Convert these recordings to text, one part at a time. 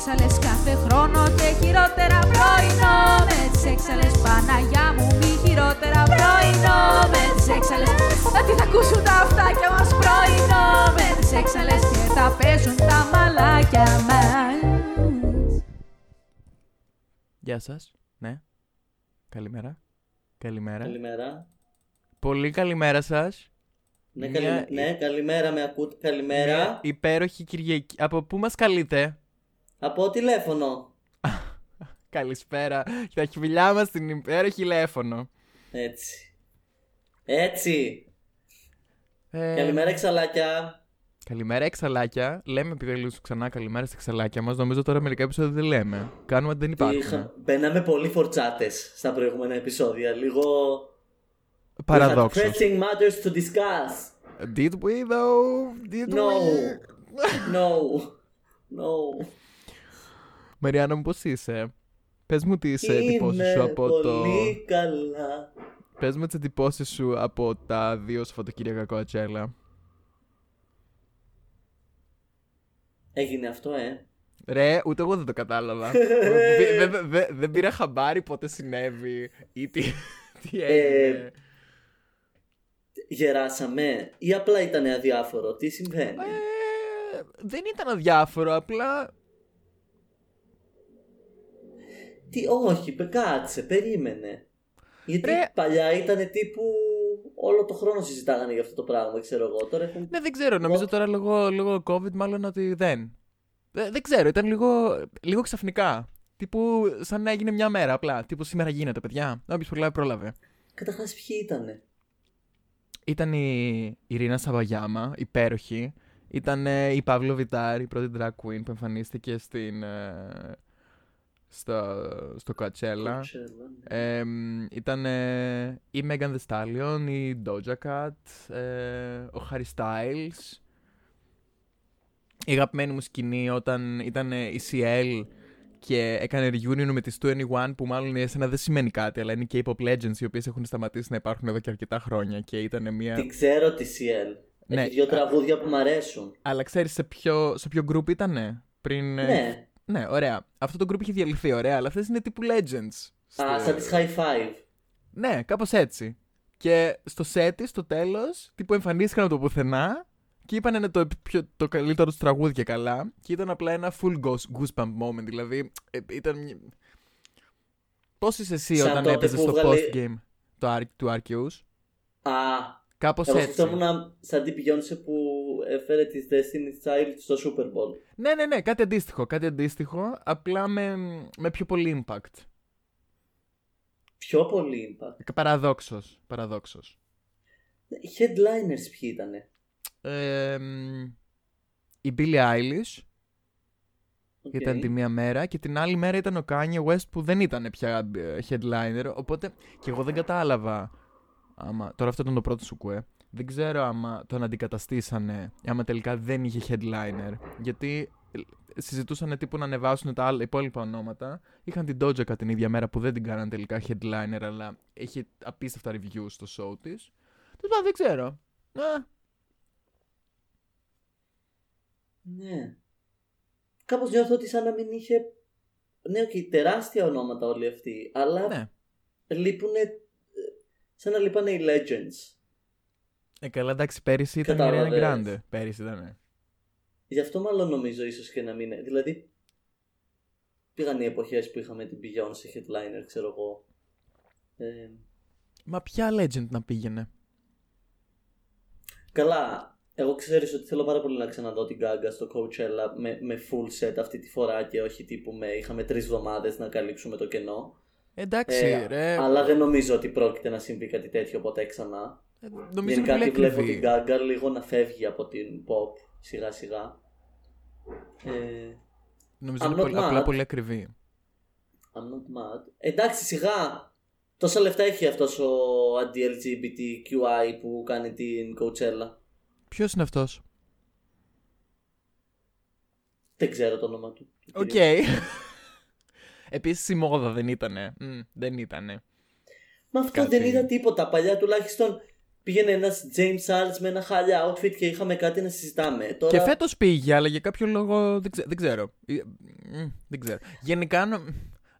έξαλες κάθε χρόνο και χειρότερα πρωινό Με τις έξαλες Παναγιά μου μη χειρότερα πρωινό Με τις έξαλες τι θα ακούσουν τα αυτάκια μας πρωινό Με τις έξαλες και θα παίζουν τα μαλάκια μας Γεια σας. Ναι. Καλημέρα. Καλημέρα. Καλημέρα. Πολύ καλημέρα σας. Ναι, Μια- καλη- ναι, καλημέρα, με ακούτε. Καλημέρα. Μια υπέροχη Κυριακή. Από πού μας καλείτε; Από τηλέφωνο. Καλησπέρα. Τα χιλιά μας στην υπέροχη τηλέφωνο. Έτσι. Έτσι. Ε, Καλημέρα, εξαλάκια. Καλημέρα, εξαλάκια. Λέμε επειδή σου ξανά καλημέρα στα εξαλάκια μας. Νομίζω τώρα μερικά επεισόδια δεν λέμε. Κάνουμε ότι δεν υπάρχουν. Είχα... Μπαίναμε πολύ φορτσάτες στα προηγούμενα επεισόδια. Λίγο. Παραδόξως. We had Pressing matters to discuss. Did we though? Did No. we? No. No. Μαριάννα μου πώς είσαι; Πες μου τις εντυπώσεις Είμαι σου από το... πολύ καλά. Πες μου τις εντυπώσεις σου από τα δύο Σαββατοκύριακα Κοατσέλα. Έγινε αυτό, ε. Ρε, ούτε εγώ δεν το κατάλαβα. Δεν δε, δε, δεν πήρα χαμπάρι πότε συνέβη ή τι, τι έγινε. Γεράσαμε ή απλά ήταν αδιάφορο; Τι συμβαίνει; Ε, δεν ήταν αδιάφορο, απλά Τι, όχι, πε- κάτσε, περίμενε. Γιατί Ρε. παλιά ήταν τύπου. Όλο το χρόνο συζητάγανε για αυτό το πράγμα, ξέρω εγώ. Τώρα έχουν. Ναι, δεν ξέρω. Νομίζω τώρα λόγω, λόγω COVID μάλλον ότι δεν. Ε, δεν ξέρω, ήταν λίγο, λίγο ξαφνικά. Τύπου σαν να έγινε μια μέρα απλά. Τύπου σήμερα γίνεται, παιδιά. Όποιο προλάβει, πρόλαβε. Καταρχάς, ποιοι ήτανε; Ήταν η Ειρήνα Σαβαγιάμα, υπέροχη. Ήταν ε, η Παύλο Βιτάρη, η πρώτη drag queen που εμφανίστηκε στην, ε, στο, στο Coachella. Coachella. Ε, ήταν ε, η Megan Thee Stallion, η Doja Cat, ε, ο Harry Styles. Η αγαπημένη μου σκηνή όταν ήταν ε, η CL και έκανε reunion με τις 21 που μάλλον για εσένα δεν σημαίνει κάτι αλλά είναι K-pop legends οι οποίες έχουν σταματήσει να υπάρχουν εδώ και αρκετά χρόνια και ήταν μια... Την ξέρω τη CL. Ναι. Έχει δύο τραγούδια που μ' αρέσουν. Αλλά ξέρεις σε ποιο, σε ποιο group ήτανε πριν... ε, Ναι. Ναι, ωραία. Αυτό το group είχε διαλυθεί, ωραία, αλλά αυτές είναι τύπου legends. Α, Στο- σαν τη High Five. Ναι, κάπως έτσι. Και στο set της, στο τέλος, τύπου εμφανίστηκαν από το πουθενά και είπαν είναι το, πιο, το καλύτερο τους τραγούδι και καλά. Και ήταν απλά ένα full ghost, goosebump moment. Δηλαδή, ε, ήταν. μια- Πώς είσαι εσύ Σαν όταν τότε έπαιζες που στο βγάλε- post-game το Ar- του Arceus; Α, Κάπως εγώ έτσι. σκεφτόμουν σαν την Beyoncé που έφερε τη Destiny's Child στο Super Bowl. Ναι, ναι, ναι, κάτι αντίστοιχο. Κάτι αντίστοιχο, απλά με, με πιο πολύ impact. Πιο πολύ impact. Παραδόξως, παραδόξως. Οι Headliners ποιοι ήτανε; Ε, μ, η Billie Eilish OK. Ήταν τη μία μέρα και την άλλη μέρα ήταν ο Kanye West που δεν ήταν πια ε, headliner. Οπότε και εγώ δεν κατάλαβα. Άμα, τώρα αυτό ήταν το πρώτο σου κουέ. Δεν ξέρω άμα τον αντικαταστήσανε, άμα τελικά δεν είχε headliner. Γιατί ε, συζητούσαν τύπου να ανεβάσουν τα άλλα υπόλοιπα ονόματα. Είχαν την Doja Cat την ίδια μέρα που δεν την κάναν τελικά headliner, αλλά έχει απίστευτα reviews στο show της. Τέλος πάντων, δεν ξέρω. Α, Ναι. Κάπως νιώθω ότι σαν να μην είχε... Ναι, οκ, τεράστια ονόματα όλοι αυτοί, αλλά ναι. λείπουνε... ε, Σαν να λείπανε οι Legends. Ε, καλά, εντάξει, πέρυσι ήταν η Ariana Κατάλαβες. Grande. Πέρυσι ήταν. ναι. Γι' αυτό μάλλον νομίζω ίσως και να μην είναι. Δηλαδή, πήγαν οι εποχές που είχαμε την Beyoncé headliner, ξέρω εγώ. Ε, Μα ποια legend να πήγαινε; καλά, εγώ ξέρεις ότι θέλω πάρα πολύ να ξαναδώ την Gaga στο Coachella με, με full set αυτή τη φορά και όχι τύπου με είχαμε τρεις εβδομάδες να καλύψουμε το κενό. Εντάξει, Ε, ρε. Αλλά δεν νομίζω ότι πρόκειται να συμβεί κάτι τέτοιο ποτέ ξανά. Ε, Νομίζω Γενικά πολύ τη βλέπω ακριβή. την Gaga λίγο να φεύγει από την pop σιγά σιγά. Ε, Νομίζω I'm είναι not πολύ, απλά mad. πολύ ακριβή. I'm not mad. Εντάξει, σιγά. Τόσα λεφτά έχει αυτός ο anti-LGBTQI που κάνει την Coachella. Ποιος είναι αυτός; Δεν ξέρω το όνομα του. Οκ. Επίσης η μόδα δεν ήτανε. Μμ, δεν ήτανε. Μα αυτό Κάτι- δεν είδα τίποτα. Παλιά τουλάχιστον πήγαινε ένας James Charles με ένα χάλια outfit και είχαμε κάτι να συζητάμε. Τώρα... Και φέτος πήγε, αλλά για κάποιο λόγο δεν, ξέ- δεν ξέρω. Ε, μ, Δεν ξέρω. Γενικά. νο-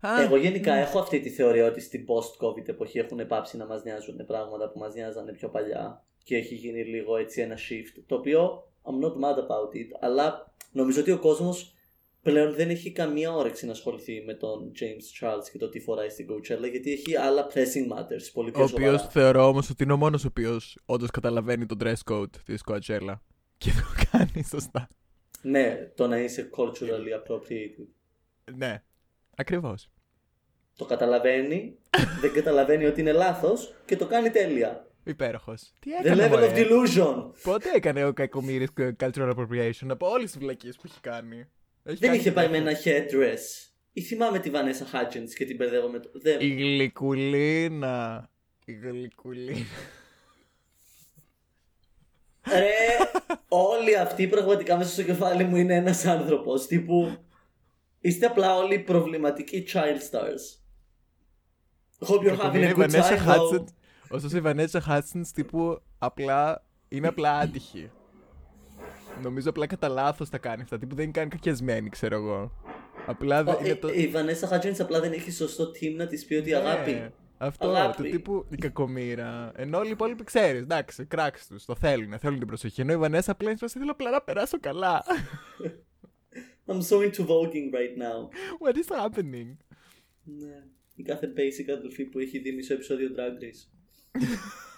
Α, Εγώ γενικά έχω αυτή τη θεωρία ότι στην post-COVID εποχή έχουν πάψει να μας νοιάζουν πράγματα που μας νοιάζανε πιο παλιά και έχει γίνει λίγο έτσι ένα shift το οποίο I'm not mad about it αλλά νομίζω ότι ο κόσμος πλέον δεν έχει καμία όρεξη να ασχοληθεί με τον James Charles και το τι φοράει στην Coachella γιατί έχει άλλα pressing matters πολύ ο πιο οποίος σοβαρά. θεωρώ όμως ότι είναι ο μόνος ο οποίος όντως καταλαβαίνει το dress code της Coachella. Και το κάνει σωστά. Ναι, το να είσαι culturally appropriated. Ναι, ακριβώς. Το καταλαβαίνει, δεν καταλαβαίνει ότι είναι λάθος και το κάνει τέλεια. Υπέροχος. Τι The έκανε. level μωρέ; of delusion. Πότε έκανε ο κακομοίρης cultural appropriation από όλες τις βλακίες που έχει κάνει; Έχει Δεν κάνει είχε πάει με τέτοιο. ένα headdress. Ή θυμάμαι τη Vanessa Hudgens και την μπερδεύω με το. Δεν... Η γλυκουλίνα. Η γλυκουλίνα. Ρε, όλοι αυτοί πραγματικά μέσα στο κεφάλι μου είναι ένας άνθρωπος. Τύπου. Είστε απλά όλοι προβληματικοί child stars. Hope you're having a good time though. Ωστόσο η Vanessa Hudgens τύπου απλά είναι απλά άτυχη. Νομίζω απλά κατά λάθος τα κάνει αυτά. Τύπου δεν είναι καν κακιασμένη, ξέρω εγώ. Απλά δεν Ο- είναι ε, το. Η Vanessa Hudgens απλά δεν έχει σωστό team να της πει ότι αγάπη. Ναι, Αυτό, Αγάπη. του τύπου η κακομήρα. Ενώ όλοι οι υπόλοιποι ξέρεις, εντάξει, κράξει τους, το θέλουν, θέλουν την προσοχή. Ενώ η Vanessa απλά είναι σε φάση, θέλω απλά να περάσω καλά. I'm so into voguing right now. What is happening? Ναι. Η κάθε basic αδελφή που έχει δει μισό επεισόδιο Drag Race.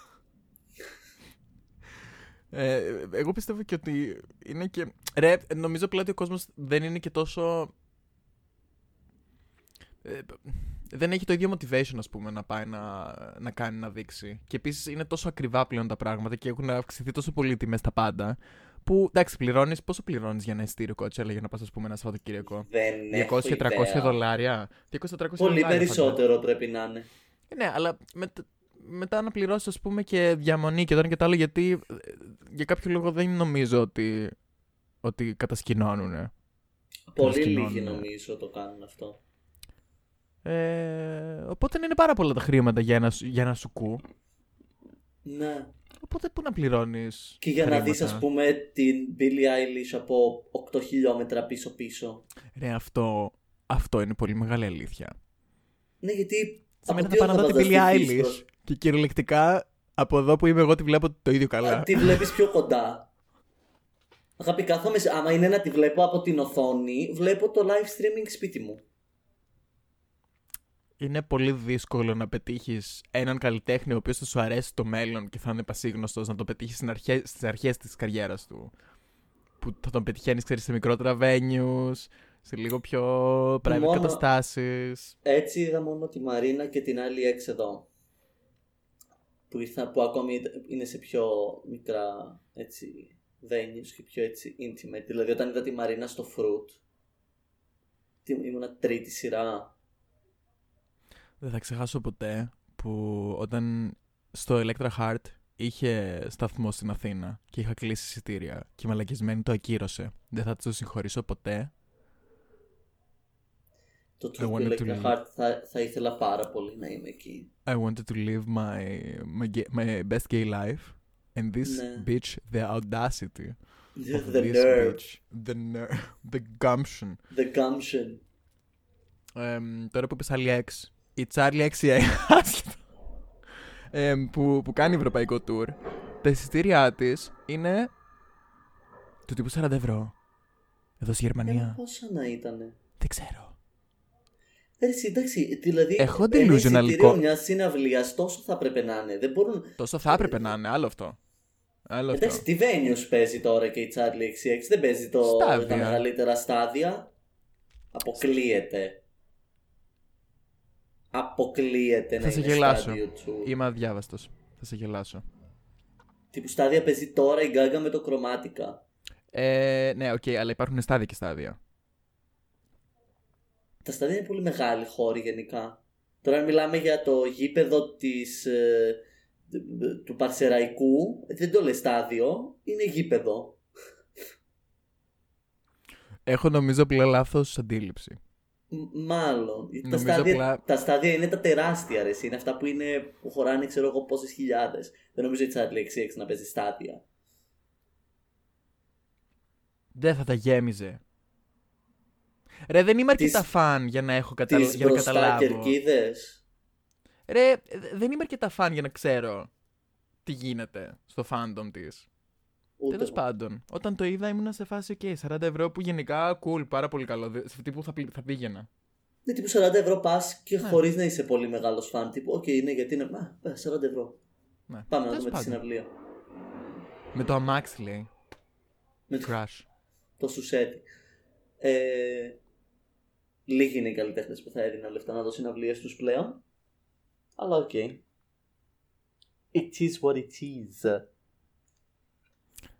Ε, εγώ πιστεύω και ότι είναι και. Ρε, νομίζω απλά ότι ο κόσμος δεν είναι και τόσο. Ε, δεν έχει το ίδιο motivation, ας πούμε, να πάει να, να κάνει να δείξει. Και επίσης είναι τόσο ακριβά πλέον τα πράγματα και έχουν αυξηθεί τόσο πολύ οι τιμές τα πάντα. Που εντάξει, πληρώνεις. Πόσο πληρώνεις για ένα ειστήριο κότσελα για να πας, ας πούμε, ένα Σαββατοκύριακο; Δεν έχω 200-300 ιδέα. δολάρια. 200-300 Πολύ δολάρια, περισσότερο πρέπει να είναι. ε, Ναι, αλλά με, μετά να πληρώσεις, ας πούμε, και διαμονή και το ένα και το άλλο, γιατί ε, για κάποιο λόγο δεν νομίζω ότι, ότι κατασκηνώνουν. Πολύ σκηνώνουν, λίγοι ναι. νομίζω το κάνουν αυτό. Ε, οπότε είναι πάρα πολλά τα χρήματα για ένα, για ένα σουκού. Ναι. Οπότε πού να πληρώνεις. Και για να δεις ας πούμε την Billie Eilish από 8 χιλιόμετρα πίσω πίσω. Ρε, αυτό, αυτό είναι πολύ μεγάλη αλήθεια. Ναι γιατί Σε από μένα τι θα πάω να ώρα δω την Billie φανταστείς Eilish. Προς- Και κυριολεκτικά από εδώ που είμαι εγώ τη βλέπω το ίδιο καλά. Α, Τη βλέπεις πιο κοντά. Αγάπη κάθομαι, σε- άμα είναι να τη βλέπω από την οθόνη, βλέπω το live streaming σπίτι μου. Είναι πολύ δύσκολο να πετύχεις έναν καλλιτέχνη ο οποίος θα σου αρέσει στο μέλλον και θα είναι πασίγνωστος να το πετύχεις στις αρχές της καριέρας του. Που θα τον πετυχαίνεις, ξέρεις, σε μικρότερα venues, σε λίγο πιο private Μόνο- καταστάσεις. Έτσι είδα μόνο τη Μαρίνα και την άλλη έξω εδώ. Που, ήρθα, που ακόμη είναι σε πιο μικρά έτσι, venues και πιο έτσι intimate. Δηλαδή όταν είδα τη Μαρίνα στο Fruit, τι- ήμουνα τρίτη σειρά. Δεν θα ξεχάσω ποτέ που όταν στο Electra Heart είχε σταθμό στην Αθήνα και είχα κλείσει εισιτήρια και η μαλακισμένη το ακύρωσε. Δεν θα το συγχωρήσω ποτέ. Το I True wanted to Electra leave. Heart θα, θα ήθελα πάρα πολύ να είμαι εκεί. I wanted to live my my, gay, my best gay life, and this Ναι. bitch, the audacity of The this nerve, bitch, the ner- the gumption. the gumption. Εμ, τώρα που είπες άλλη X, η Charlie X άσχετο, εμ, που, που κάνει ευρωπαϊκό tour, τα εισιτήριά τη είναι του τύπου 40 ευρώ. Εδώ στη Ε, Γερμανία. πόσα να ήτανε. Δεν ξέρω. Ε, εσύ, εντάξει, δηλαδή. Έχω ένα delusional εισιτήριο εικόνα. μιας συναυλίας τόσο θα πρέπει να είναι. Δεν μπορούν. Τόσο θα έπρεπε να είναι, άλλο αυτό. Άλλο αυτό. Εντάξει, τι venues παίζει τώρα και η Charlie XCX, δεν παίζει το, Στάδια. τα μεγαλύτερα στάδια. Αποκλείεται. Αποκλείεται Θα να σε είναι γελάσω. στάδιο του. Είμαι αδιάβαστος. Θα σε γελάσω. Τύπου στάδια παίζει τώρα η Γκάγκα με το Chromatica. Ε, ναι, οκ, αλλά υπάρχουν στάδια και στάδια. Τα στάδια είναι πολύ μεγάλοι χώροι γενικά. Τώρα αν μιλάμε για το γήπεδο της, ε, του Πανσερραϊκού, δεν το λέει στάδιο, είναι γήπεδο. Έχω νομίζω πλέον λάθος αντίληψη. Μ- Μάλλον. Γιατί Τα Νομίζω στάδια, απλά- τα στάδια είναι τα τεράστια, ρε. εσύ. Είναι αυτά που, είναι, που χωράνε, ξέρω εγώ, πόσες χιλιάδες. Δεν νομίζω η Charli XCX να παίζει στάδια. Δεν θα τα γέμιζε. Ρε, δεν είμαι αρκετά Τις- φαν για να έχω καταλα... Τις για να μπροστά καταλάβω. κερκίδες. Ρε, ε, δεν είμαι αρκετά φαν για να ξέρω τι γίνεται στο fandom της. Ούτε Τέλος εγώ. πάντων, όταν το είδα ήμουν σε φάση OK, 40 ευρώ που γενικά cool, πάρα πολύ καλό. Δε- Σε τύπου θα, πη- θα πήγαινα. Ναι, τύπου 40 ευρώ πας και Ναι. χωρίς να είσαι πολύ μεγάλος φαν. Τύπου, οκ, είναι γιατί είναι. Α, ε, 40 ευρώ. Ναι. Πάμε να Τέλος δούμε τη πάντων. συναυλία. Με το αμάξι λέει. Με το, Crash. το σουσέτι. Ε, λίγοι είναι οι καλλιτέχνες που θα έδιναν λεφτά να δω συναυλίες τους πλέον. Αλλά OK. It is what it is.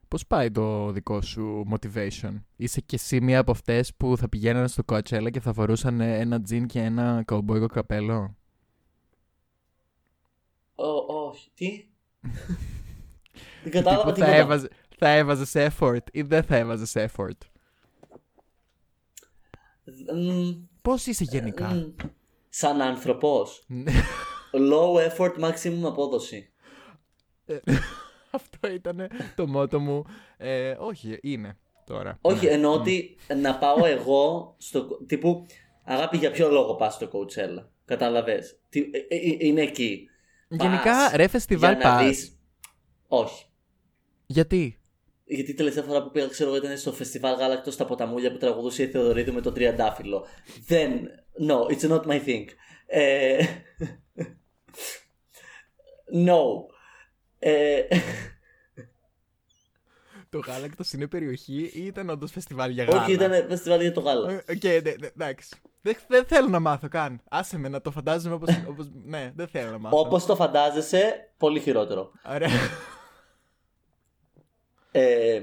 Πώς πάει το δικό σου motivation, Είσαι και εσύ μία από αυτές που θα πηγαίνανε στο Coachella και θα φορούσαν ένα τζιν και ένα καουμπόικο καπέλο. Ω, όχι. Τι; Δεν Και κατάλαβα τύπου θα, τίποτα. έβαζε, θα έβαζες effort ή δεν θα έβαζες effort; Μμ, Πώς είσαι γενικά; μμ. Σαν άνθρωπος. Ναι. Low effort maximum απόδοση. Αυτό ήταν το μότο μου. Ε, όχι, είναι τώρα. Όχι, Ναι. εννοώ ότι να πάω εγώ στο. τύπου, αγάπη, για ποιο λόγο πας στο Coachella. Κατάλαβες; Τι, ε, ε, ε, είναι εκεί. Γενικά, Πας σε φεστιβάλ για να πας. δεις- Όχι. Γιατί; Γιατί η τελευταία φορά που πήγα, ξέρω εγώ, ήταν στο φεστιβάλ γάλακτος στα ποταμούλια που τραγουδούσε η Θεοδωρίδου με τον Τριαντάφυλλο. Δεν. No, it's not my thing. Ε, no. Ε, Το γάλακτος είναι περιοχή ή ήταν όντως φεστιβάλ για γάλα; όχι, ήταν φεστιβάλ για το γάλα. Ε, Οκ, ναι, ναι, εντάξει. Δεν, δεν θέλω να μάθω καν. Άσε με να το φαντάζομαι όπως, όπως... Ναι, δεν θέλω να μάθω. Όπως το φαντάζεσαι, πολύ χειρότερο. Ωραία. Ε,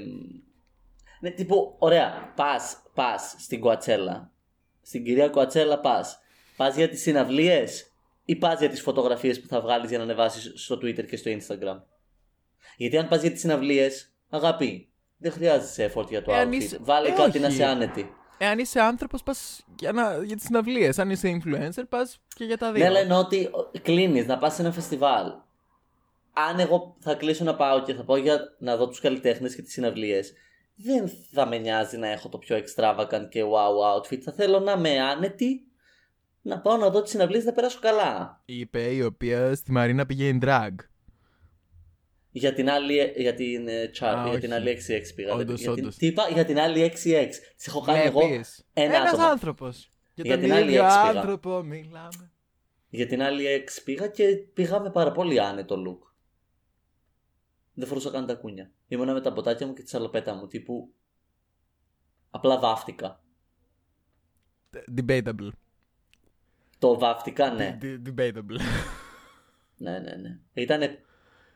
ναι, τύπου, ωραία, πας, πας στην Κουατσέλα. Στην κυρία Κουατσέλα πας. Πας για τις συναυλίες ή πας για τις φωτογραφίες που θα βγάλεις για να ανεβάσεις στο Twitter και στο Instagram; Γιατί αν πας για τις συναυλίες, αγάπη, δεν χρειάζεσαι effort για το Ε, αν outfit. είσαι- Βάλε ε, κάτι να όχι. σε άνετη. Εάν είσαι άνθρωπος, πας για, να... για τις συναυλίες. Αν είσαι influencer, πας και για τα δύο. Ναι, αλλά εννοώ ότι κλείνεις να πας σε ένα φεστιβάλ. Αν εγώ θα κλείσω να πάω και θα πάω για να δω τους καλλιτέχνες και τις συναυλίες, δεν θα με νοιάζει να έχω το πιο extravagant και wow outfit. Θα θέλω να είμαι άνετη, να πάω να δω τις συναυλίες, να περάσω καλά. Είπε η οποία στη Μαρίνα πήγε in drag. Για την άλλη, για την, ε, char- Α, για όχι. την άλλη 6X πήγα. Όντως, για την, όντως. τι είπα, για την άλλη 6X. Τη έχω κάνει Ναι, εγώ πεις. ένα Ένας άτομο. άνθρωπος. Για, Για τον την άλλη ίδιο έξι πήγα. άνθρωπο μιλάμε. Για την άλλη 6 πήγα και πήγα με πάρα πολύ άνετο look. Δεν φορούσα καν τα κούνια. Ήμουνα με τα μποτάκια μου και τη σαλοπέτα μου, τύπου. Απλά βάφτηκα. Debatable. Το βάφτηκα, ναι. D- Debatable. ναι, ναι, ναι. Ήτανε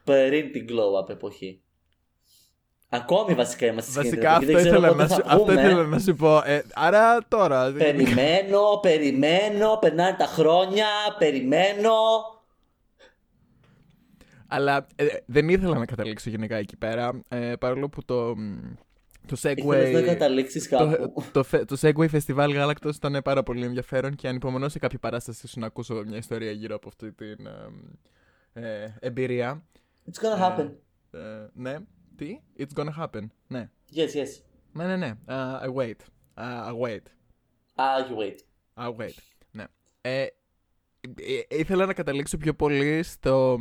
πριν την glow up εποχή. Ακόμη βασικά είμαστε σε εκείνη την Βασικά εποχή. αυτό Δεν ξέρω ήθελα, πότε να θα σου, αυτό βγούμε. ήθελα να σου πω. Ε, άρα τώρα. Περιμένω, περιμένω, περνάνε τα χρόνια, περιμένω. Αλλά ε, δεν ήθελα να καταλήξω γενικά εκεί πέρα. Ε, παρόλο που το, μ, το Ήθελες να Segway. καταλήξεις Το, κάπου. το, φε- το Segway Festival Γάλακτος ήταν πάρα πολύ ενδιαφέρον και ανυπομονώ σε κάποια παράσταση σου να ακούσω μια ιστορία γύρω από αυτή την ε, ε, εμπειρία. It's gonna happen. Ε, ναι, τι; It's gonna happen. Ναι, Yes, yes. ναι, ναι, ναι. Uh, I wait. Uh, I wait. Ah, you wait. Ah, wait. Ναι. Ε, ε, ε, ήθελα να καταλήξω πιο πολύ στο...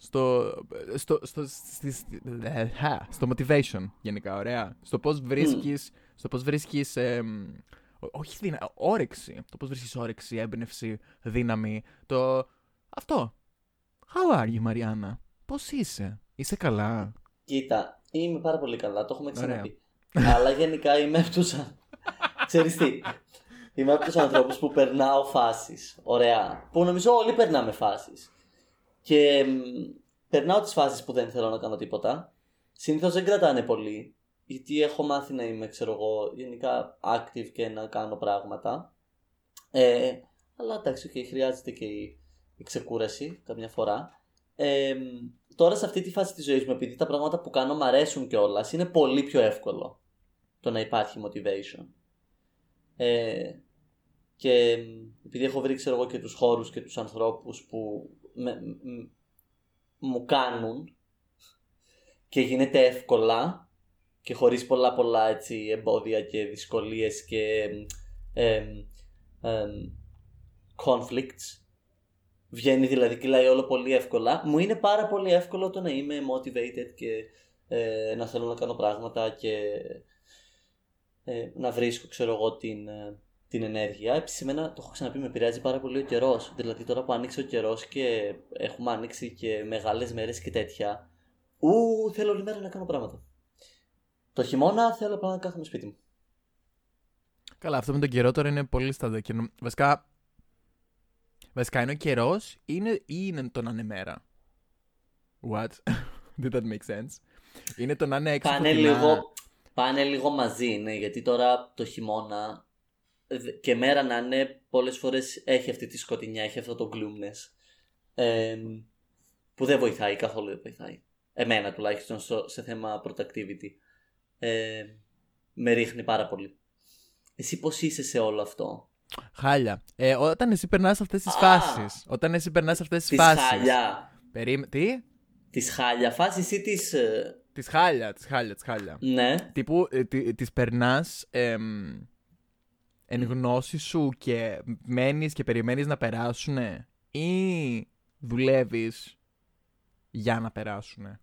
μ, Στο, στο, στο, στις- ε, χα, στο motivation γενικά, ωραία. Στο πώς βρίσκεις, στο πώς βρίσκεις ε, μ, ό- όχι δυνα, όρεξη. Το πώς βρίσκεις όρεξη, έμπνευση, δύναμη. Το... Αυτό. How are you, Μαριάννα; Πώς είσαι; Είσαι καλά; Κοίτα, είμαι πάρα πολύ καλά, το έχουμε Ωραία. ξαναπεί. Αλλά γενικά είμαι από τους... α- Ξέρεις τι, είμαι από τους ανθρώπους που περνάω φάσεις. Ωραία. Που νομίζω όλοι περνάμε φάσεις. Και μ, περνάω τις φάσεις που δεν θέλω να κάνω τίποτα. Συνήθως δεν κρατάνε πολύ. Γιατί έχω μάθει να είμαι, ξέρω εγώ, γενικά active και να κάνω πράγματα. Ε, αλλά εντάξει, okay, χρειάζεται και η, η ξεκούραση καμιά φορά. Ε, τώρα σε αυτή τη φάση της ζωής μου, επειδή τα πράγματα που κάνω μου αρέσουν κιόλας, είναι πολύ πιο εύκολο το να υπάρχει motivation. Ε, και επειδή έχω βρει ξέρω εγώ και τους χώρους και τους ανθρώπους που με, μ- μου κάνουν και γίνεται εύκολα και χωρίς πολλά πολλά έτσι εμπόδια και δυσκολίες και εμ, εμ, conflicts. Βγαίνει δηλαδή κυλάει όλο πολύ εύκολα. Μου είναι πάρα πολύ εύκολο το να είμαι motivated και ε, να θέλω να κάνω πράγματα και ε, να βρίσκω ξέρω εγώ την, ε, την ενέργεια. Επίση, εμένα το έχω ξαναπεί, με επηρεάζει πάρα πολύ ο καιρός. Δηλαδή, τώρα που άνοιξε ο καιρός και έχουμε ανοίξει και μεγάλες μέρες και τέτοια, ου, θέλω όλη μέρα να κάνω πράγματα. Το χειμώνα θέλω απλά να κάθομαι σπίτι μου. Καλά, αυτό με τον καιρό τώρα είναι πολύ στανταρ. Και νο- Βασικά, βασικά είναι ο καιρός ή είναι, ή είναι το να είναι μέρα. What? Did that make sense? Είναι το να είναι έξω Πάνε φωτεινά. λίγο, πάνε λίγο μαζί, ναι, γιατί τώρα το χειμώνα δε- και μέρα να είναι, πολλές φορές έχει αυτή τη σκοτεινιά, έχει αυτό το gloomness. Ε, που δεν βοηθάει, καθόλου δεν βοηθάει. Εμένα τουλάχιστον στο- σε θέμα productivity. Ε, με ρίχνει πάρα πολύ. Εσύ πώς είσαι σε όλο αυτό; Χάλια. Ε, όταν εσύ περνάς αυτές τις Α! φάσεις. Όταν εσύ περνάς αυτές τις Της φάσεις. χάλια. Περίμε... Τι; Της χάλια φάσης ή της... ε, Της χάλια, της χάλια, της χάλια. ναι. Τύπου ε, τι- τις περνάς εμ, εν γνώση σου και μένεις και περιμένεις να περάσουνε ή δουλεύεις για να περάσουνε;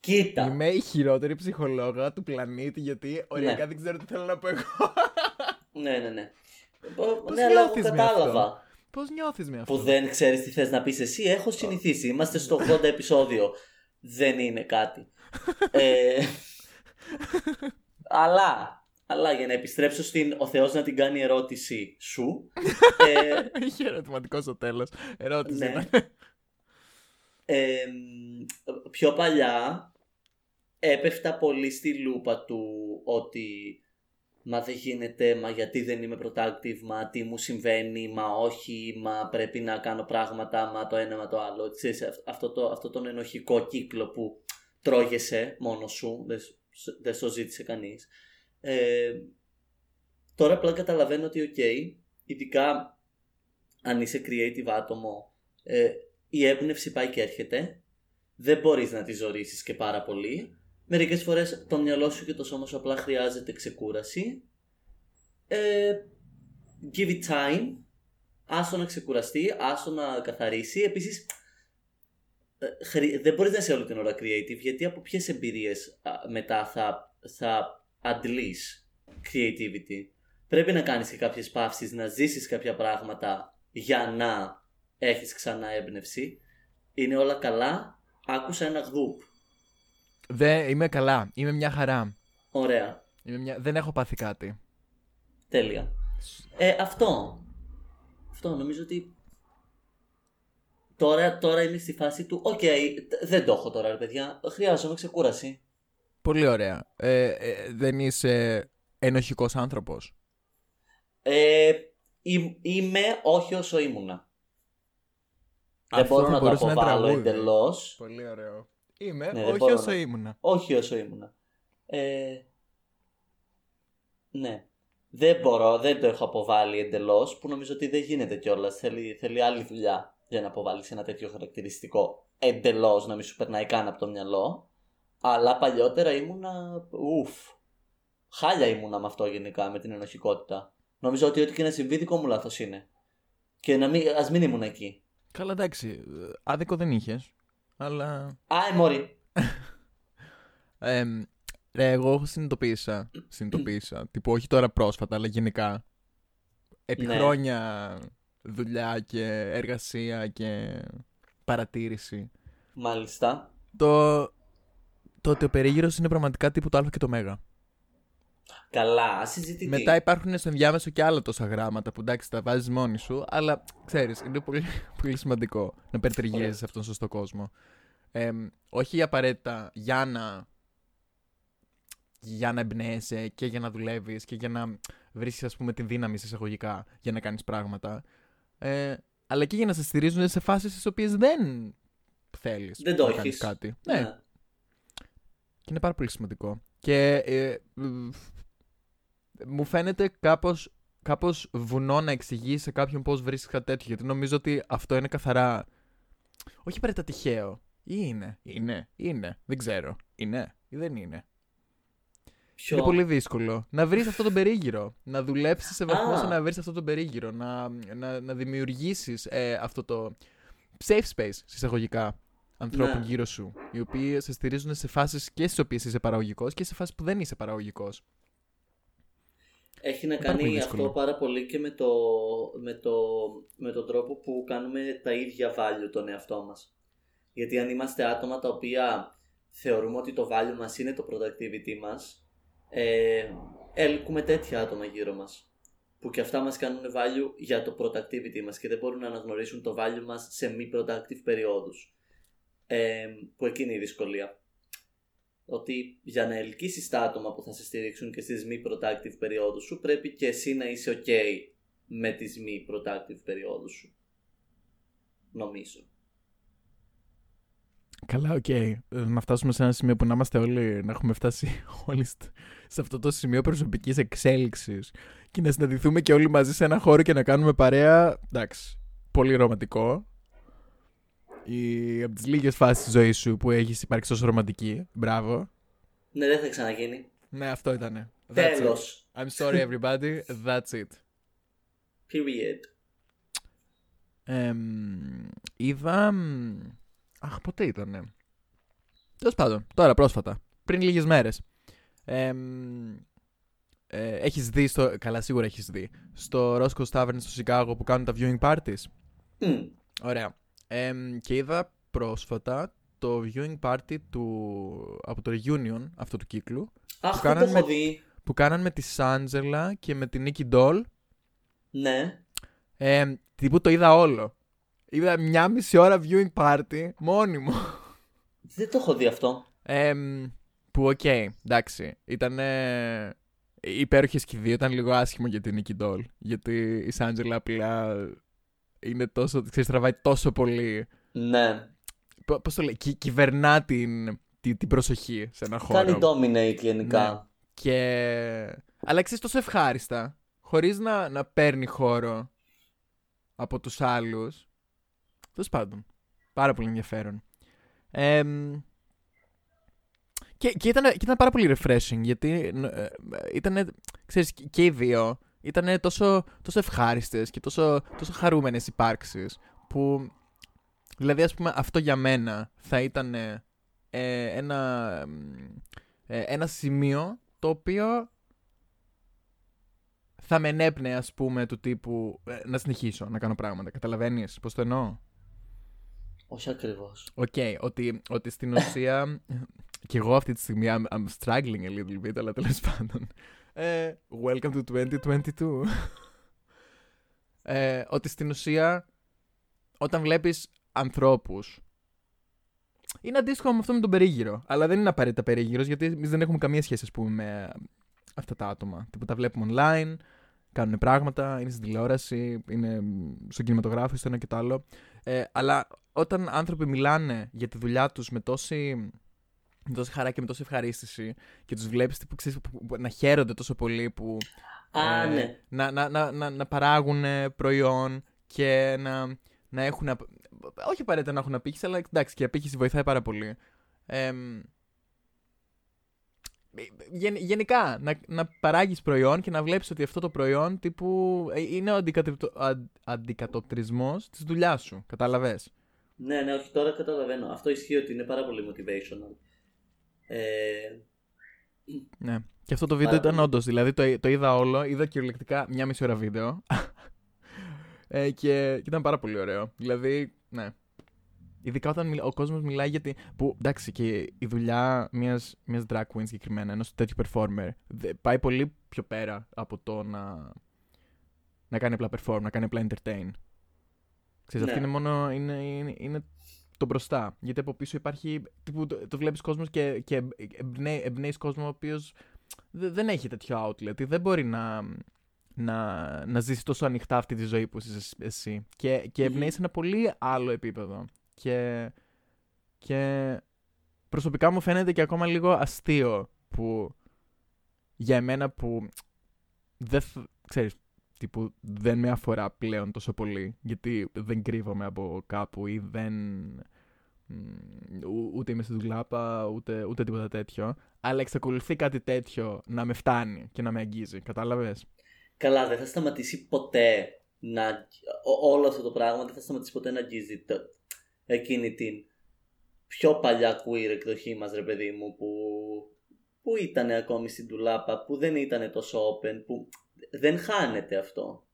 Κοίτα. Είμαι η χειρότερη ψυχολόγα του πλανήτη γιατί οριακά Ναι. δεν ξέρω τι θέλω να πω εγώ. Ναι, ναι, ναι. Πώς ναι, αλλά εγώ νιώθεις με κατάλαβα. Πώς νιώθεις με αυτό; που δεν ξέρεις τι θες να πεις εσύ. Έχω συνηθίσει. Είμαστε στο 80 επεισόδιο. Δεν είναι κάτι. ε, αλλά, αλλά για να επιστρέψω στην ο Θεός να την κάνει ερώτηση σου. ε, Είχε ερωτηματικό στο τέλος. Ερώτηση. Ναι. ήταν. ε, πιο παλιά έπεφτα πολύ στη λούπα του ότι μα δεν γίνεται, μα γιατί δεν είμαι productive, μα τι μου συμβαίνει, μα όχι, μα πρέπει να κάνω πράγματα, μα το ένα, μα το άλλο. Ξέρεις, αυ- αυτό, το, αυτό τον ενοχικό κύκλο που τρώγεσαι μόνος σου, δεν, σ- δεν στο ζήτησε κανείς. Ε, τώρα απλά καταλαβαίνω ότι οκ, ειδικά αν είσαι creative άτομο, ε, η έμπνευση πάει και έρχεται. Δεν μπορείς να τη ζορίσεις και πάρα πολύ. Μερικές φορές το μυαλό σου και το σώμα σου απλά χρειάζεται ξεκούραση. Ε, give it time. Άστο να ξεκουραστεί, άστο να καθαρίσει. Επίσης, ε, χρη- δεν μπορείς να είσαι όλη την ώρα creative, γιατί από ποιες εμπειρίες α, μετά θα, θα αντλείς creativity. Πρέπει να κάνεις και κάποιες παύσεις, να ζήσεις κάποια πράγματα για να έχεις ξανά έμπνευση. Είναι όλα καλά. Άκουσα ένα γδουπ. Δεν, είμαι καλά. Είμαι μια χαρά. Ωραία. Είμαι μια... Δεν έχω πάθει κάτι. Τέλεια. Ε, αυτό. Αυτό νομίζω ότι. Τώρα, τώρα είμαι στη φάση του. Οκ, τ- δεν το έχω τώρα, ρε παιδιά. Χρειάζομαι ξεκούραση. Πολύ ωραία. Ε, ε, δεν είσαι ενοχικός άνθρωπος; Ε, ή- είμαι όχι όσο ήμουνα. Δεν Αυτό μπορώ θα να το μπορούσε να είναι είναι αποβάλω τραγούδι. εντελώς. Πολύ ωραίο. Είμαι Ναι, δεν όχι μπορώ όσο να- ήμουνα. Όχι όσο ήμουνα. Ε, ναι. Δεν μπορώ, δεν το έχω αποβάλει εντελώς, που νομίζω ότι δεν γίνεται κιόλας. Θέλει, θέλει άλλη δουλειά για να αποβάλεις ένα τέτοιο χαρακτηριστικό εντελώς, να μην σου περνάει καν από το μυαλό. Αλλά παλιότερα ήμουνα. Ουφ. Χάλια ήμουνα με αυτό γενικά, με την ενοχικότητα. Νομίζω ότι ό,τι και να συμβεί δικό μου λάθος είναι. Και να μην, ας μην ήμουν εκεί. Καλά, εντάξει. ε, Άδικο δεν είχες. Αλλά. Α, ε, μωρή. εμ, ρε, εγώ συνειδητοποίησα. Συνειδητοποίησα. τύπου, όχι τώρα πρόσφατα, αλλά γενικά. Επί Ναι. χρόνια δουλειά και εργασία και παρατήρηση. Μάλιστα. Το, το ότι ο περίγυρος είναι πραγματικά τύπου το α και το μέγα. Καλά, συζητητή. Μετά υπάρχουν στο ενδιάμεσο και άλλα τόσα γράμματα που εντάξει τα βάζεις μόνοι σου, αλλά ξέρεις, είναι πολύ, πολύ σημαντικό να περιτριγύριζεις Ωραία. σε αυτόν τον σωστό κόσμο. Εμ, όχι απαραίτητα για να, για να εμπνέεσαι και για να δουλεύεις και για να βρίσκεις ας πούμε την δύναμη σε εισαγωγικά για να κάνεις πράγματα, ε, αλλά και για να σε στηρίζουν σε φάσεις στις οποίες δεν θέλεις Δεν το να έχεις. κάνεις κάτι. Ναι, και είναι πάρα πολύ σημαντικό. Και ε, ε, μου φαίνεται κάπως, κάπως βουνό να εξηγείς σε κάποιον πώς βρίσκεις κάτι τέτοιο. Γιατί νομίζω ότι αυτό είναι καθαρά. Όχι απαραίτητα τυχαίο. Ή είναι. Είναι. Είναι. Δεν ξέρω. Είναι. Ή δεν είναι. Ποιο; Είναι πολύ δύσκολο. Να βρεις αυτό τον περίγυρο. Να δουλέψεις σε βαθμό Α. ώστε να βρεις αυτό τον περίγυρο. Να, να, να δημιουργήσεις αυτό το safe space συσσαγωγικά ανθρώπων Ναι. γύρω σου. Οι οποίοι σε στηρίζουν σε φάσεις και στις οποίες είσαι παραγωγικός και σε φάσεις που δεν είσαι παραγωγικός. Έχει να πάρα πολύ κάνει δύσκολο. αυτό πάρα πολύ και με, το, με, το, με τον τρόπο που κάνουμε τα ίδια value τον εαυτό μας. Γιατί αν είμαστε άτομα τα οποία θεωρούμε ότι το value μας είναι το productivity μας, ε, έλκουμε τέτοια άτομα γύρω μας. Που και αυτά μας κάνουν value για το productivity μας και δεν μπορούν να αναγνωρίσουν το value μας σε μη productive περιόδους. Ε, που εκεί είναι η δυσκολία ότι για να ελκύσεις τα άτομα που θα σε στηρίξουν και στις μη productive περιόδους σου πρέπει και εσύ να είσαι ok με τις μη productive περιόδους σου. Νομίζω. Καλά, οκ. Ε, Να φτάσουμε σε ένα σημείο που να είμαστε όλοι, να έχουμε φτάσει όλοι στ- σε αυτό το σημείο προσωπικής εξέλιξης και να συναντηθούμε και όλοι μαζί σε ένα χώρο και να κάνουμε παρέα. Εντάξει. Πολύ ρομαντικό. Η, από τις λίγες φάσεις της ζωής σου που έχεις υπάρξει ω ρομαντική. Μπράβο. Ναι, δεν θα ξαναγίνει. Ναι, αυτό ήτανε. That's it. Τέλος. I'm sorry everybody. That's it. Period. Εμ, είδα. μ, Αχ, ποτέ ήτανε. Τέλος πάντων, τώρα πρόσφατα. Πριν λίγες μέρες. Ε, έχεις δει στο. Καλά, σίγουρα έχεις δει. Στο Roscoe Tavern στο Σικάγο που κάνουν τα viewing parties. Μμ. Ωραία. Εμ, και είδα πρόσφατα το viewing party του, από το reunion αυτού του κύκλου Αχ, δεν το κάνανε έχω με- δει. που κάναν με τη Σάντζελα και με την Νίκη Ντόλ Ναι. Ε, τύπου το είδα όλο. Είδα μια μισή ώρα viewing party μόνιμο. Δεν το έχω δει αυτό. Ε, που οκ, εντάξει. Ήταν υπέροχη και οι δύο. Ήταν λίγο άσχημο για την Nicky Doll. Γιατί η Shangela απλά είναι τόσο. Ξέρεις, τραβάει τόσο πολύ. Ναι. Πώς το λέει, κυ- κυβερνά την, την, την προσοχή σε ένα χώρο. Κάνει dominate γενικά. Ναι. Και... Αλλά ξέρεις τόσο ευχάριστα, χωρίς να, να παίρνει χώρο από τους άλλους. Τέλος πάντων, πάρα πολύ ενδιαφέρον. Εμ, και, και, ήταν, και ήταν πάρα πολύ refreshing, γιατί ε, ήταν, ξέρεις, και- και οι δύο ήταν τόσο, τόσο ευχάριστες και τόσο, τόσο χαρούμενες υπάρξεις, που, δηλαδή, ας πούμε, αυτό για μένα θα ήταν ε, ένα, ε, ένα σημείο το οποίο θα με ενέπνεε, ας πούμε, του τύπου ε, να συνεχίσω να κάνω πράγματα. Καταλαβαίνεις πώς το εννοώ; Όχι ακριβώς. Οκ, ότι, ότι στην ουσία. και εγώ αυτή τη στιγμή I'm, I'm struggling a little bit, αλλά τέλος πάντων. Ε, welcome to 2022. ε, ότι στην ουσία, όταν βλέπεις ανθρώπους. Είναι αντίστοιχο με αυτό με τον περίγυρο. Αλλά δεν είναι απαραίτητα περίγυρος, γιατί εμείς δεν έχουμε καμία σχέση, ας πούμε, με αυτά τα άτομα. Τύπου τα βλέπουμε online, κάνουν πράγματα, είναι στην τηλεόραση, είναι στον κινηματογράφο, στο ένα και το άλλο. Ε, αλλά όταν άνθρωποι μιλάνε για τη δουλειά τους με τόση, με τόση χαρά και με τόση ευχαρίστηση και τους βλέπεις τύπου, ξέρεις, που- που- να χαίρονται τόσο πολύ που Α, ε, ναι. να, να, να, να, να παράγουν ε, προϊόν και να, να έχουν απ- όχι απαραίτητα να έχουν απήχηση αλλά εντάξει και η απήχηση βοηθάει πάρα πολύ Εμ, γεν- γενικά να, να παράγεις προϊόν και να βλέπεις ότι αυτό το προϊόν τύπου ε, είναι ο αντικατεπτο- αν- αντικατοπτρισμός της δουλειάς σου κατάλαβες; Ναι, ναι, όχι, τώρα καταλαβαίνω. Αυτό ισχύει ότι είναι πάρα πολύ motivational. Ε, Ναι. Και αυτό το βίντεο Πάρα ήταν πολύ. όντως. Δηλαδή το, το είδα όλο. Είδα κυριολεκτικά μια μισή ώρα βίντεο. ε, και, και ήταν πάρα πολύ ωραίο. Δηλαδή, ναι. Ειδικά όταν μιλά- ο κόσμος μιλάει για τη. που εντάξει, και η δουλειά μιας μιας drag queen συγκεκριμένα, ενός τέτοιου performer, δε- πάει πολύ πιο πέρα από το να. να κάνει απλά perform, να κάνει απλά entertain. Ξέρεις, Ναι. αυτή είναι μόνο. Είναι, είναι, είναι το μπροστά. Γιατί από πίσω υπάρχει. Τύπου, το, το βλέπεις κόσμος και, και εμπνέει, εμπνέεις κόσμο ο οποίος δεν έχει τέτοιο outlet. ή Δεν μπορεί να, να, να ζήσει τόσο ανοιχτά αυτή τη ζωή που είσαι εσύ. Και, και Μμμ. εμπνέει σε ένα πολύ άλλο επίπεδο. Και, και προσωπικά μου φαίνεται και ακόμα λίγο αστείο που για εμένα που δεν, θ- ξέρεις, τύπου, δεν με αφορά πλέον τόσο πολύ, γιατί δεν κρύβομαι από κάπου ή δεν... μ, ου- ούτε είμαι στη δουλάπα, ούτε, ούτε τίποτα τέτοιο. Αλλά εξακολουθεί κάτι τέτοιο να με φτάνει και να με αγγίζει. Κατάλαβες; Καλά, δεν θα σταματήσει ποτέ να. ό- όλο αυτό το πράγμα δεν θα σταματήσει ποτέ να αγγίζει το... εκείνη την πιο παλιά queer εκδοχή μας, ρε παιδί μου, που, που ήταν ακόμη στην τουλάπα, που δεν ήταν τόσο open, που δεν χάνεται αυτό.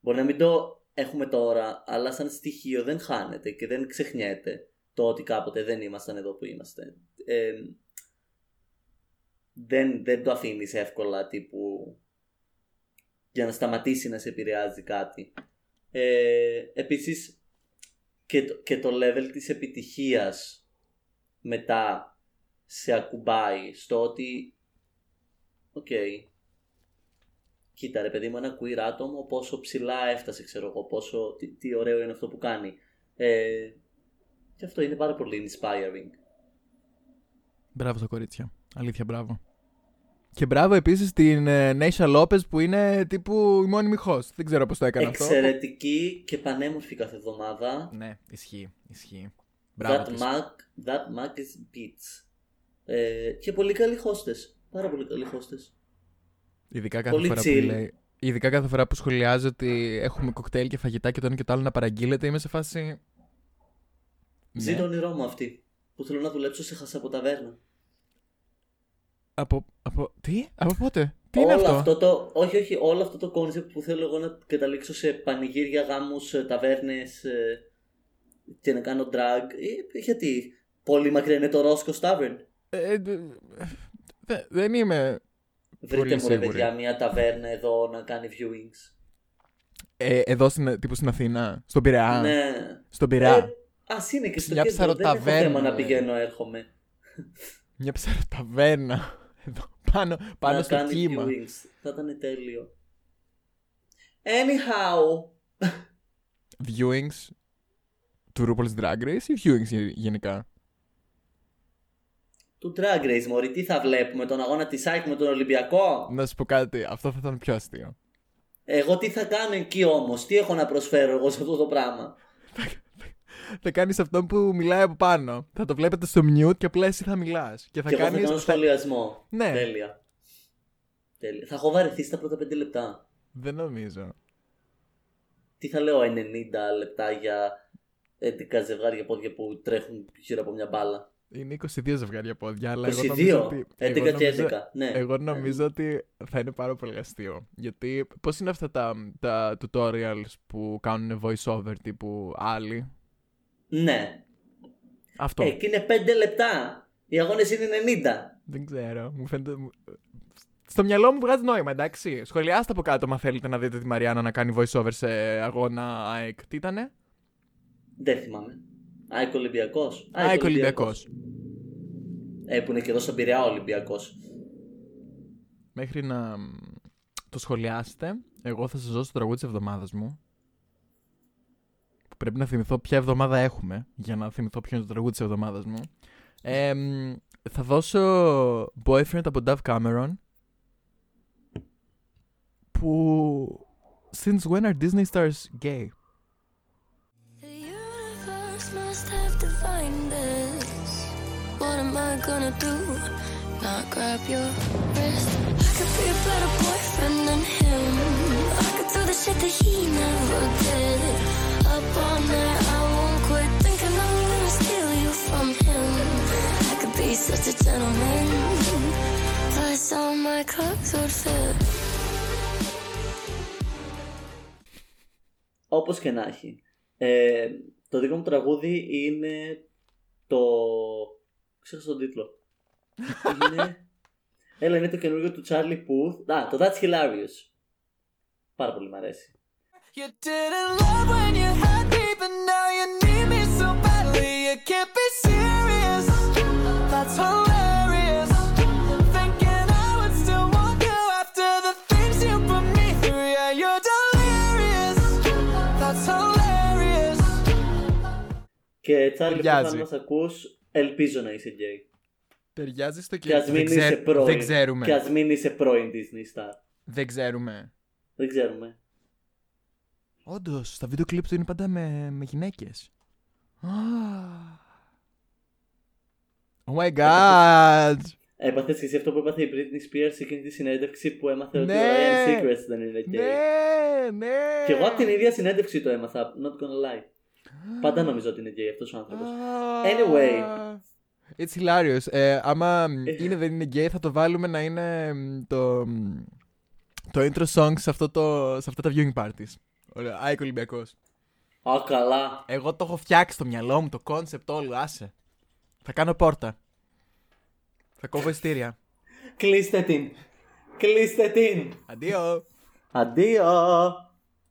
Μπορεί να μην το έχουμε τώρα, αλλά σαν στοιχείο δεν χάνεται και δεν ξεχνιέται το ότι κάποτε δεν ήμασταν εδώ που είμαστε. Ε, δεν, δεν το αφήνεις εύκολα τύπου για να σταματήσει να σε επηρεάζει κάτι. Ε, επίσης και το, και το level της επιτυχίας μετά σε ακουμπάει στο ότι οκ κοίτα ρε παιδί μου ένα queer άτομο πόσο ψηλά έφτασε ξέρω εγώ πόσο τι, τι ωραίο είναι αυτό που κάνει ε, και αυτό είναι πάρα πολύ inspiring Μπράβο στα κορίτσια. Αλήθεια, μπράβο. Και μπράβο επίσης στην ε, Νέισια Λόπες που είναι τύπου η μόνιμη host. Δεν ξέρω πώς το έκανε αυτό. εξαιρετική και πανέμορφη κάθε εβδομάδα Ναι, ισχύει. Ισχύει. Μπράβο. That της. Mac, that Mac is beats. Ε, και πολύ καλοί hostess. Πάρα πολύ καλοί hostess. Ειδικά κάθε, πολύ φορά chill. που λέει, ειδικά κάθε φορά που σχολιάζει ότι έχουμε κοκτέιλ και φαγητά και το ένα και το άλλο να παραγγείλετε, είμαι σε φάση. Ζει Ναι. το όνειρό μου αυτή. Που θέλω να δουλέψω σε χασαποταβέρνα. Από, από. Τι; Από πότε; Τι όλο είναι αυτό; το, όχι, όχι, όλο αυτό το concept που θέλω εγώ να καταλήξω σε πανηγύρια, γάμους, ε, ταβέρνες ε, και να κάνω drag. Ε, γιατί; Πολύ μακριά είναι το Roscoe's Tavern. Ε, ε, δε- δεν είμαι. Βρείτε μου ρε σίγουρη. παιδιά μια ταβέρνα εδώ να κάνει viewings. Ε, εδώ στην, τύπου στην Αθήνα, στον Πειραιά. ναι. Στον Πειραιά. Ε, ας είναι και στο Μια κέντρο. Δεν έχω ψαροταβέρνα, θέμα να ε. πηγαίνω έρχομαι. Μια ψαροταβέρνα. Εδώ, πάνω, πάνω να στο κάνει κύμα. viewings. Θα ήταν τέλειο. Anyhow. Viewings του RuPaul's Drag Race ή viewings γε- γενικά; Του Drag Race, μωρή, τι θα βλέπουμε, τον αγώνα της ΑΕΚ με τον Ολυμπιακό; Να σου πω κάτι, αυτό θα ήταν πιο αστείο. Εγώ τι θα κάνω εκεί όμως, τι έχω να προσφέρω εγώ σε αυτό το πράγμα; θα κάνεις αυτό που μιλάει από πάνω. Θα το βλέπετε στο mute και απλά εσύ θα μιλάς. Και θα και εγώ θα κάνεις. κάνω σχολιασμό. Ναι. Τέλεια. Τέλεια. Θα έχω βαρεθεί στα πρώτα 5 λεπτά. Δεν νομίζω. Τι θα λέω 90 λεπτά για 11 ζευγάρια πόδια που τρέχουν γύρω από μια μπάλα. Είναι 22 ζευγάρια πόδια, αλλά εγώ 22, νομίζω ότι. 11 εγώ και νομίζω- 11. Ναι. Εγώ νομίζω ότι θα είναι πάρα πολύ αστείο. Γιατί πώς είναι αυτά τα, τα tutorials που κάνουν voice over τύπου άλλοι; Ναι. Αυτό. Ε, και είναι 5 λεπτά. Οι αγώνες είναι 90. Δεν ξέρω. Μου φαίνεται. μου- Στο μυαλό μου βγάζει νόημα, εντάξει. Σχολιάστε από κάτω, αν θέλετε να δείτε τη Μαριάννα να κάνει voice over σε αγώνα ΑΕΚ. Τι ήτανε; Δεν θυμάμαι. ΑΕΚ Ολυμπιακό. ΑΕΚ Ολυμπιακό. Ε, που είναι και εδώ στον Πειραιά Ολυμπιακός. Μέχρι να μ, το σχολιάσετε, εγώ θα σας δώσω το τραγούδι της εβδομάδας μου. Που πρέπει να θυμηθώ ποια εβδομάδα έχουμε για να θυμηθώ ποιο είναι το τραγούδι της εβδομάδας μου. Ε, μ, θα δώσω Boyfriend από Dove Cameron. Που. Since when are Disney stars gay? have defined this. What am I gonna do? Not grab your wrist. I could be a better boyfriend than him. I could do the shit that he never did. Up all night, I won't quit thinking I'm gonna steal you from him. I could be such a gentleman. Plus, all my clothes would fit. Όπω και να έχει. Ε, το δικό μου τραγούδι είναι το. Ξέχασα τον τίτλο. είναι. Έλα, είναι το καινούργιο του Charlie Puth. Α, το That's Hilarious. Πάρα πολύ μ' αρέσει. You didn't love when you had me, but now you need me so badly. You can't be serious. That's hilarious. Και Charlie Puth, αν Ταιριάζει. μας ακούς, ελπίζω να είσαι γκέι. Ταιριάζει στο Και ας δεν, μην ξέρ- είσαι πρώην. δεν ξέρουμε. Και ας μην είσαι πρώην Disney Star. Δεν ξέρουμε. Δεν ξέρουμε. Όντως, στα βίντεο κλιπ του είναι πάντα με, με γυναίκες. Oh my god! Έπαθες και εσύ αυτό που έπαθε η Britney Spears σε εκείνη τη συνέντευξη που έμαθε ότι ο Ναι. Ryan Secrets δεν είναι gay; Ναι, ναι. Και εγώ από την ίδια συνέντευξη το έμαθα. Not gonna lie. Πάντα νομίζω ότι είναι gay αυτός ο άνθρωπος. Anyway. It's hilarious. Ε, άμα είναι δεν είναι gay θα το βάλουμε να είναι μ, το, μ, το intro song σε, αυτό το, σε αυτά τα viewing parties. Ωραία, Άικο Ολυμπιακός. Α, καλά. Εγώ το έχω φτιάξει στο μυαλό μου, το concept όλο, άσε. Θα κάνω πόρτα. Θα κόβω ειστήρια. Κλείστε την. Κλείστε την. Αντίο. Αντίο.